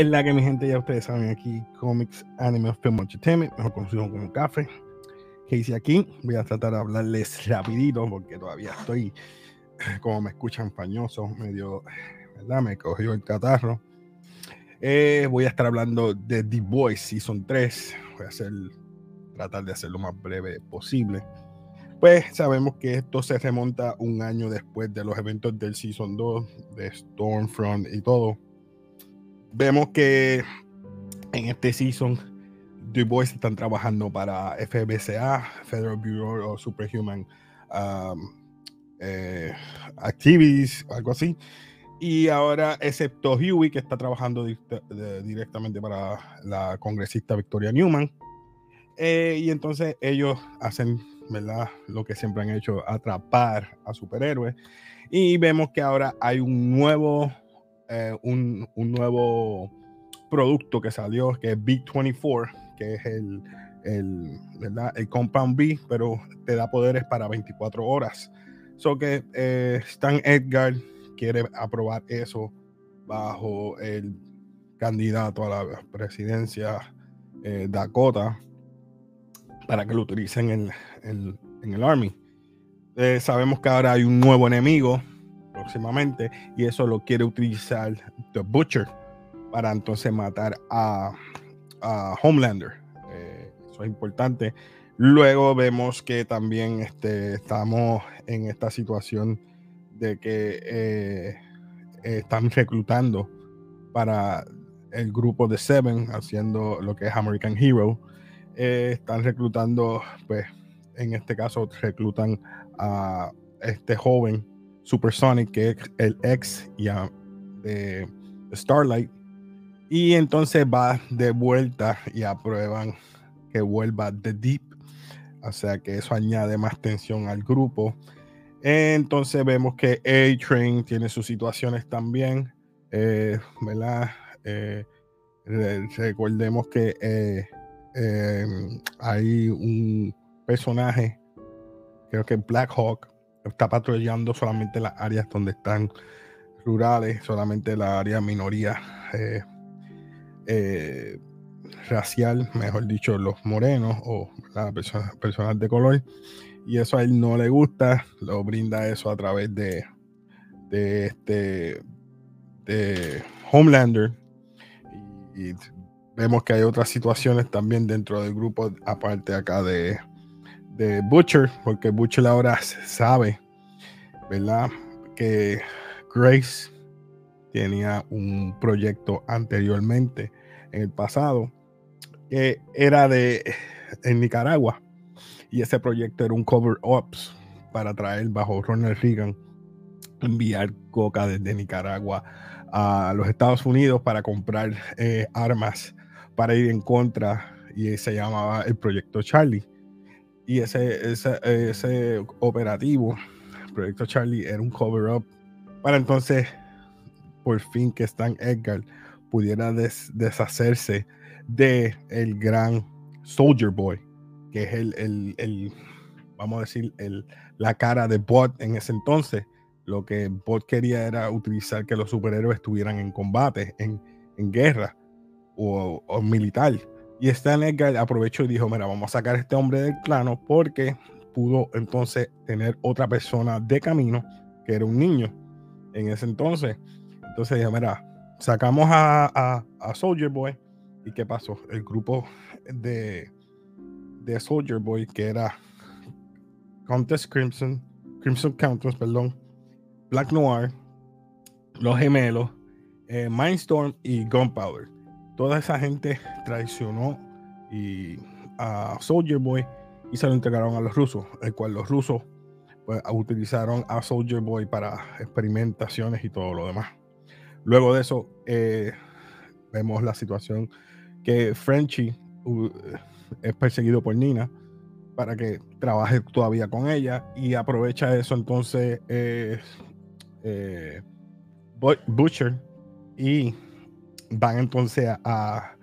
Que es la que mi gente ya ustedes saben aquí, Comics Anime Film Entertainment, mejor conocido como Café. Que hice aquí, voy a tratar de hablarles rapidito porque todavía estoy, como me escuchan, pañoso, medio, ¿verdad? Me cogió el catarro. Eh, voy a estar hablando de The Boys Season 3. Voy a hacer, tratar de hacerlo lo más breve posible. Pues sabemos que esto se remonta un año después de los eventos del Season 2, de Stormfront y todo. Vemos que en este season The Boys están trabajando para FBCA, Federal Bureau of Superhuman um, eh, Activities, algo así. Y ahora, excepto Huey, que está trabajando directamente para la congresista Victoria Newman. Eh, y entonces ellos hacen ¿verdad? Lo que siempre han hecho, atrapar a superhéroes. Y vemos que ahora hay un nuevo, eh, un, un, nuevo producto que salió, que es B24, que es el, el, ¿verdad? el Compound B, pero te da poderes para 24 horas. So que eh, Stan Edgar quiere aprobar eso bajo el candidato a la presidencia eh, Dakota para que lo utilicen en, en, el Army. Sabemos que ahora hay un nuevo enemigo próximamente y eso lo quiere utilizar The Butcher para entonces matar a, Homelander. Eh, eso es importante. Luego vemos que también este, estamos en esta situación de que eh, están reclutando para el grupo de Seven, haciendo lo que es American Hero. Eh, están reclutando, pues en este caso reclutan a este joven Supersonic, que es el ex ya de Starlight, y entonces va de vuelta y aprueban que vuelva The Deep, o sea que eso añade más tensión al grupo. Entonces vemos que A-Train tiene sus situaciones también, eh, ¿verdad? Eh, recordemos que Em, hay un personaje, creo que Black Hawk, está patrullando solamente las áreas donde están rurales, solamente la área minoría eh, eh, racial, mejor dicho, los morenos o las personas, de color. Y eso a él no le gusta, lo brinda eso a través de, de este de Homelander. y vemos que hay otras situaciones también dentro del grupo, aparte acá de, de Butcher, porque Butcher ahora sabe, ¿verdad? Que Grace tenía un proyecto anteriormente en el pasado que era de en Nicaragua y ese proyecto era un cover ups para traer bajo Ronald Reagan enviar coca desde Nicaragua a los Estados Unidos para comprar eh, armas para ir en contra y se llamaba el proyecto Charlie. Y ese, ese, operativo, el proyecto Charlie, era un cover-up para entonces, por fin, que Stan Edgar pudiera deshacerse de el gran Soldier Boy, que es el, el, vamos a decir, el, la cara de Bot en ese entonces. Lo que Bot quería era utilizar que los superhéroes estuvieran en combate, en, en guerra o, militar. Y Stan Edgar aprovechó y dijo, mira, vamos a sacar a este hombre del plano porque pudo entonces tener otra persona de camino, que era un niño en ese entonces. Entonces dijo, mira, sacamos a, Soldier Boy. ¿Y qué pasó? El grupo de, de Soldier Boy, que era Countess Crimson, Crimson Countess, perdón, Black Noir, Los Gemelos, eh, Mindstorm y Gunpowder toda esa gente traicionó a Soldier Boy y se lo entregaron a los rusos, el cual los rusos pues, utilizaron a Soldier Boy para experimentaciones y todo lo demás. Luego de eso, eh, vemos la situación que Frenchy es perseguido por Nina para que trabaje todavía con ella y aprovecha eso entonces eh, eh, Butcher y van entonces a,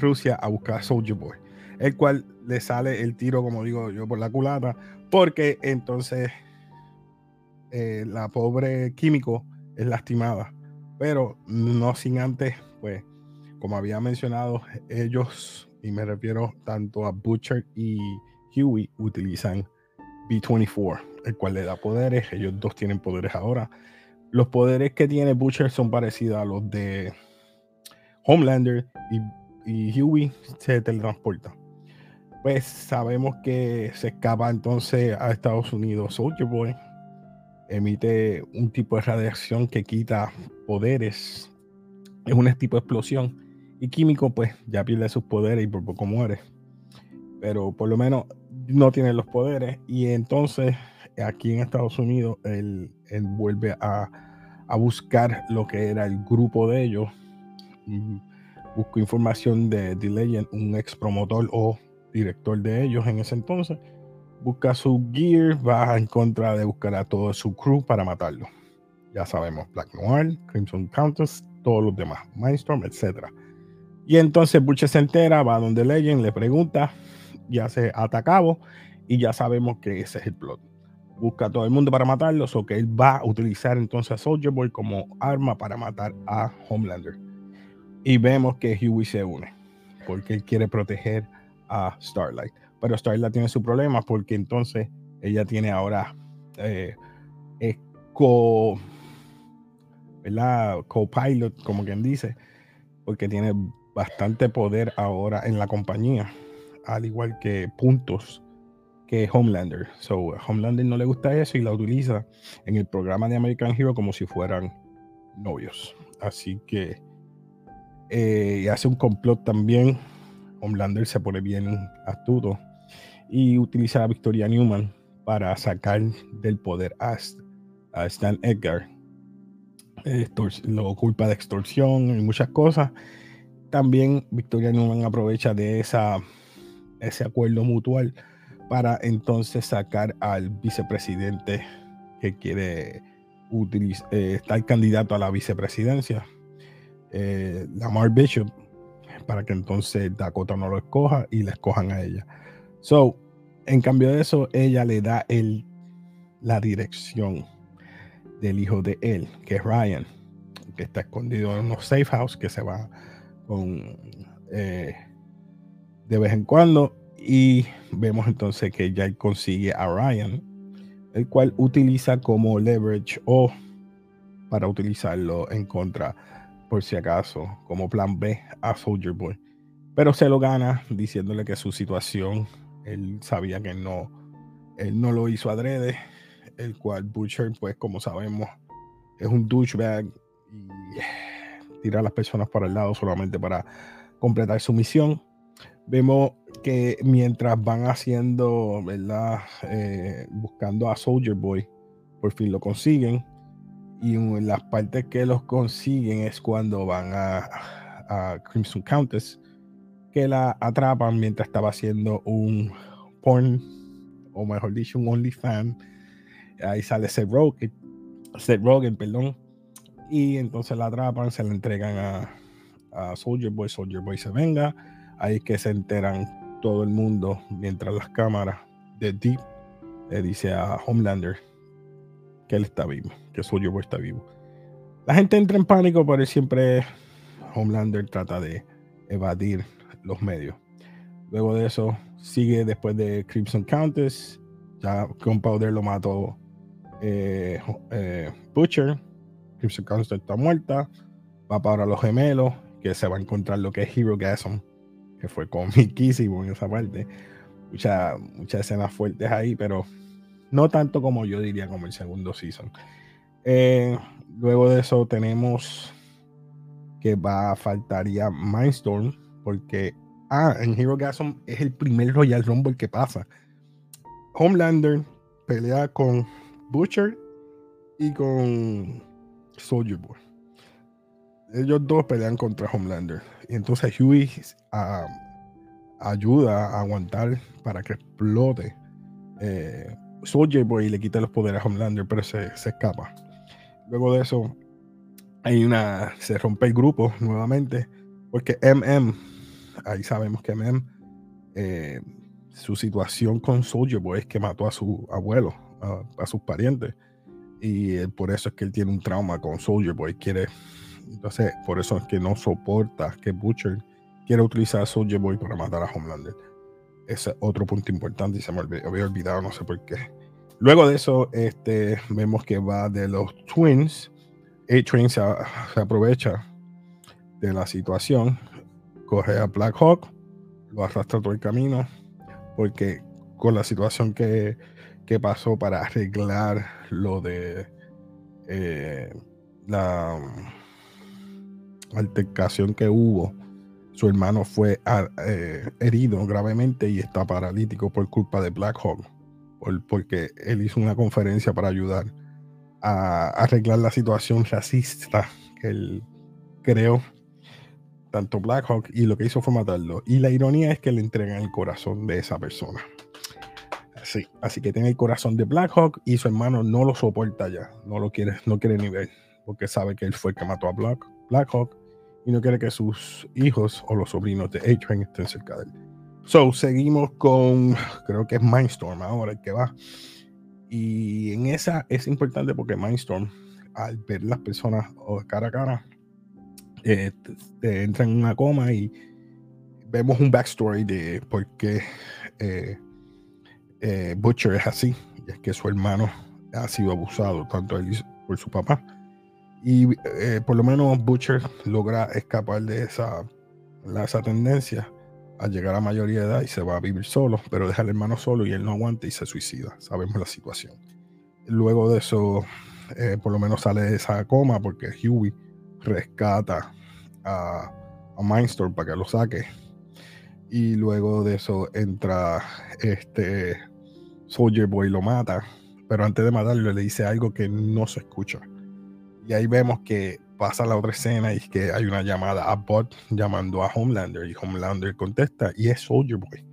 Rusia a buscar a Soldier Boy, el cual le sale el tiro, como digo yo, por la culata, porque entonces eh, la pobre químico es lastimada, pero no sin antes, pues, como había mencionado, ellos, y me refiero tanto a Butcher y Huey, utilizan B24, el cual le da poderes. Ellos dos tienen poderes ahora. Los poderes que tiene Butcher son parecidos a los de Homelander y, y Huey se teletransporta. Pues sabemos que se escapa entonces a Estados Unidos Soldier Boy. Emite un tipo de radiación que quita poderes. Es un tipo de explosión. Y químico, pues ya pierde sus poderes y por poco muere. Pero por lo menos no tiene los poderes. Y entonces aquí en Estados Unidos él, vuelve a, buscar lo que era el grupo de ellos. Busco información de The Legend, un ex promotor o director de ellos en ese entonces. Busca su gear, va en contra de buscar a todo su crew para matarlo. Ya sabemos, Black Noir, Crimson Countess, todos los demás, Mindstorm, etc. Y entonces Butcher se entera, va donde Legend, le pregunta, ya se atacado y ya sabemos que ese es el plot busca a todo el mundo para matarlos o que él va a utilizar entonces a Soldier Boy como arma para matar a Homelander. Y vemos que Huey se une porque él quiere proteger a Starlight. Pero Starlight tiene su problema porque entonces ella tiene ahora eh, co, co-pilot, como quien dice, porque tiene bastante poder ahora en la compañía, al igual que puntos que Homelander. So, Homelander no le gusta eso y la utiliza en el programa de American Hero como si fueran novios. Así que eh, hace un complot también. Homelander se pone bien astuto y utiliza a Victoria Newman para sacar del poder a, Stan Edgar. lo culpa de extorsión y muchas cosas. También Victoria Newman aprovecha de ese acuerdo mutual para entonces sacar al vicepresidente que quiere utilizar, eh, estar candidato a la vicepresidencia, eh, Lamar Bishop, para que entonces Dakota no lo escoja y le escojan a ella. So, en cambio de eso, ella le da el, la dirección del hijo de él, que es Ryan, que está escondido en unos safe house que se va con eh, de vez en cuando y vemos entonces que ya consigue a Ryan, el cual utiliza como leverage o para utilizarlo en contra, por si acaso, como plan B a Soldier Boy. Pero se lo gana diciéndole que su situación, él sabía que no, él no lo hizo adrede, el cual Butcher, pues como sabemos, es un douchebag y tira a las personas para el lado solamente para completar su misión. Vemos que mientras van haciendo, ¿verdad? Eh, buscando a Soldier Boy, por fin lo consiguen. Y las partes que los consiguen es cuando van a, Crimson Countess, que la atrapan mientras estaba haciendo un porn, o mejor dicho, un OnlyFans. Ahí sale Seth Rogen, Seth Rogen, perdón. Y entonces la atrapan, se la entregan a, a Soldier Boy. Soldier Boy se venga. Ahí es que se enteran todo el mundo mientras las cámaras de Deep le dice a Homelander que él está vivo, que Soldier Boy está vivo. La gente entra en pánico, pero siempre Homelander trata de evadir los medios. Luego de eso, sigue después de Crimson Countess. Ya con Powder lo mató eh, eh, Butcher. Crimson Countess está muerta. Va para los gemelos, que se va a encontrar lo que es Hero Gasm que fue comiquísimo en esa parte. Muchas muchas escenas fuertes ahí, pero no tanto como yo diría como el segundo season. Eh, luego de eso tenemos que va faltaría Mindstorm, porque ah, en Hero Gasm es el primer Royal Rumble que pasa. Homelander pelea con Butcher y con Soldier Boy. Ellos dos pelean contra Homelander. Y entonces Huey ah, ayuda a aguantar para que explote eh, Soldier Boy le quita los poderes a Homelander, pero se, escapa. Luego de eso, hay una. Se rompe el grupo nuevamente. Porque MM, ahí sabemos que MM, eh, su situación con Soldier Boy es que mató a su abuelo, a, sus parientes. Y por eso es que él tiene un trauma con Soldier Boy. Quiere Entonces, por eso es que no soporta que Butcher quiera utilizar a Soldier Boy para matar a Homelander. Ese es otro punto importante y se me había olvidado, no sé por qué. Luego de eso, este, vemos que va de los Twins. A-Train se, aprovecha de la situación, coge a Black Hawk, lo arrastra todo el camino, porque con la situación que, que pasó para arreglar lo de eh, la altercación que hubo, su hermano fue ah, eh, herido gravemente y está paralítico por culpa de Black Hawk, porque él hizo una conferencia para ayudar a arreglar la situación racista que él creó, tanto Black Hawk, y lo que hizo fue matarlo. Y la ironía es que le entregan el corazón de esa persona. Sí, así que tiene el corazón de Black Hawk y su hermano no lo soporta ya, no lo quiere, no quiere ni ver, porque sabe que él fue el que mató a Black, Black Hawk y no quiere que sus hijos o los sobrinos de A-Train estén cerca de él. So, seguimos con, creo que es Mindstorm ahora el que va. Y en esa es importante porque Mindstorm, al ver las personas cara a cara, eh, te, entra en una coma y vemos un backstory de por qué eh, eh, Butcher es así. Y es que su hermano ha sido abusado, tanto él por su papá y eh, por lo menos Butcher logra escapar de esa, esa tendencia a llegar a mayoría de edad y se va a vivir solo, pero deja al hermano solo y él no aguanta y se suicida. Sabemos la situación. Luego de eso, eh, por lo menos sale de esa coma porque Huey rescata a, a Mindstorm para que lo saque. Y luego de eso entra este Soldier Boy lo mata, pero antes de matarlo le dice algo que no se escucha y ahí vemos que pasa la otra escena y que hay una llamada a Bot llamando a Homelander y Homelander contesta y es Soldier Boy.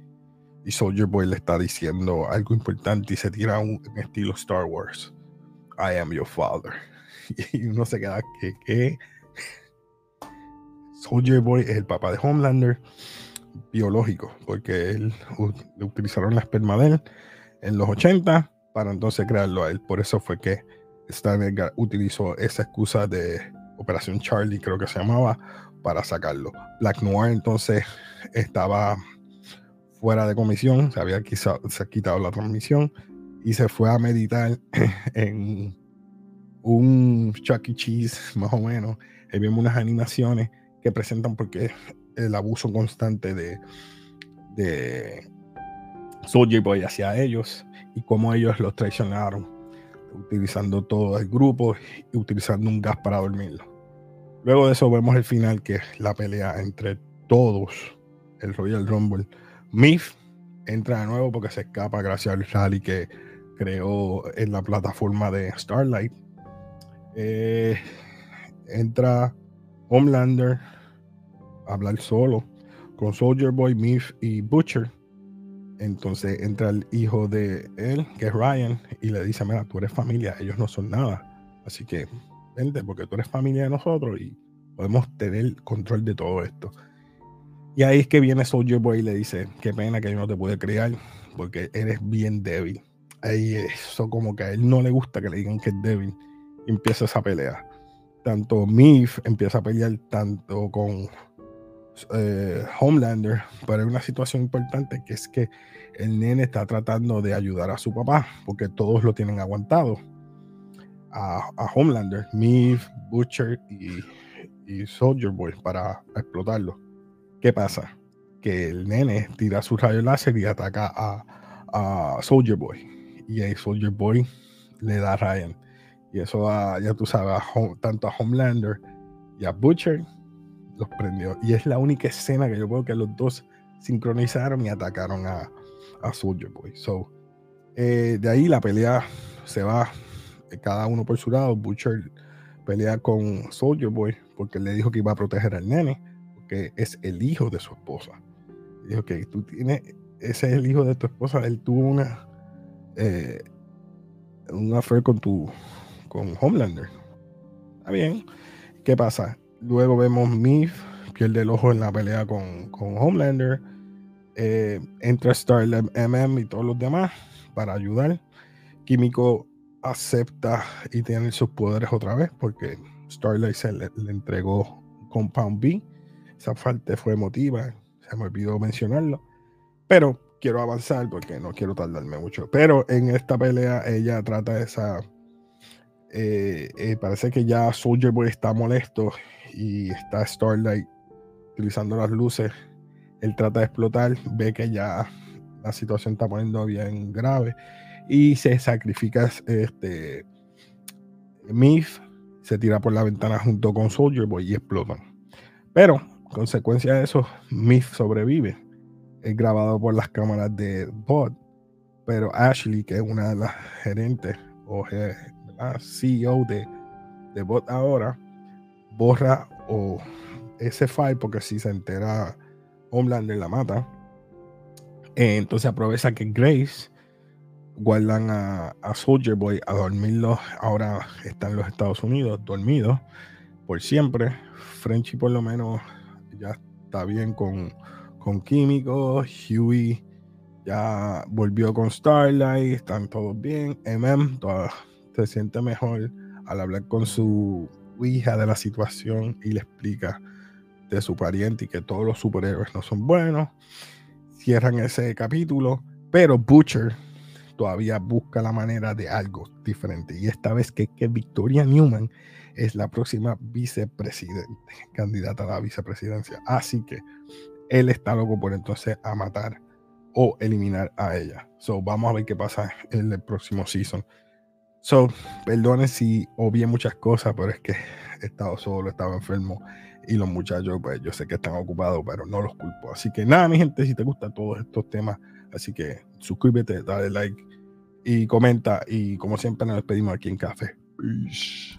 Y Soldier Boy le está diciendo algo importante y se tira un, estilo Star Wars. I am your father. Y uno se queda que. Soldier Boy es el papá de Homelander biológico, porque él utilizaron la esperma de él en los 80 para entonces crearlo a él. Por eso fue que Stan utilizó esa excusa de Operación Charlie, creo que se llamaba, para sacarlo. Black Noir entonces estaba fuera de comisión, se había quizá, se ha quitado la transmisión y se fue a meditar en un Chuck E. Cheese, más o menos. Ahí vemos unas animaciones que presentan porque el abuso constante de, de Soldier Boy hacia ellos y cómo ellos los traicionaron utilizando todo el grupo y utilizando un gas para dormirlo. Luego de eso vemos el final, que es la pelea entre todos, el Royal Rumble. Mif entra de nuevo porque se escapa gracias al rally que creó en la plataforma de Starlight. Eh, entra Homelander a hablar solo con Soldier Boy, Mif y Butcher entonces entra el hijo de él, que es Ryan, y le dice, mira, tú eres familia, ellos no son nada. Así que vente, porque tú eres familia de nosotros y podemos tener control de todo esto. Y ahí es que viene Soldier Boy y le dice, qué pena que yo no te pude criar, porque eres bien débil. Ahí eso como que a él no le gusta que le digan que es débil. Y empieza esa pelea. Tanto Mif empieza a pelear tanto con eh, Homelander, pero hay una situación importante que es que el nene está tratando de ayudar a su papá, porque todos lo tienen aguantado. A, Homelander, Meave, Butcher y, Soldier Boy para explotarlo. ¿Qué pasa? Que el nene tira su rayo láser y ataca a, Soldier Boy. Y ahí Soldier Boy le da a Ryan. Y eso ya tú sabes, tanto a Homelander y a Butcher los prendió. Y es la única escena que yo veo que los dos sincronizaron y atacaron a, a Soldier Boy. So, eh, de ahí la pelea se va eh, cada uno por su lado. Butcher pelea con Soldier Boy porque le dijo que iba a proteger al nene, porque es el hijo de su esposa. Dijo que tú tienes, ese es el hijo de tu esposa. Él tuvo una eh, un affair con tu con Homelander. Está bien. ¿Qué pasa? Luego vemos Mif pierde el ojo en la pelea con, Homelander. Eh, entra Star MM y todos los demás para ayudar. Químico acepta y tiene sus poderes otra vez porque Starlight se le, entregó Compound B. Esa parte fue emotiva, se me olvidó mencionarlo. Pero quiero avanzar porque no quiero tardarme mucho. Pero en esta pelea ella trata esa... Eh, eh, parece que ya Soldier Boy está molesto y está Starlight utilizando las luces. Él trata de explotar, ve que ya la situación está poniendo bien grave y se sacrifica este Myth se tira por la ventana junto con Soldier Boy y explotan. Pero, consecuencia de eso, Myth sobrevive. Es grabado por las cámaras de Bot. Pero Ashley, que es una de las gerentes o CEO de, de Bot ahora, borra o ese file porque si se entera Homelander la mata. entonces aprovecha que Grace guardan a, Soldier Boy a dormirlo. Ahora está en los Estados Unidos, dormido por siempre. Frenchy por lo menos ya está bien con, con químicos. Huey ya volvió con Starlight, están todos bien. MM se siente mejor al hablar con su hija de la situación y le explica de su pariente y que todos los superhéroes no son buenos. Cierran ese capítulo, pero Butcher todavía busca la manera de algo diferente. Y esta vez que, que Victoria Newman es la próxima vicepresidente, candidata a la vicepresidencia. Así que él está loco por entonces a matar o eliminar a ella. So, vamos a ver qué pasa en el próximo season. So, perdone si obvié muchas cosas, pero es que he estado solo, estaba enfermo y los muchachos, pues yo sé que están ocupados, pero no los culpo. Así que nada, mi gente, si te gustan todos estos temas, así que suscríbete, dale like y comenta. Y como siempre, nos despedimos aquí en Café. Peace.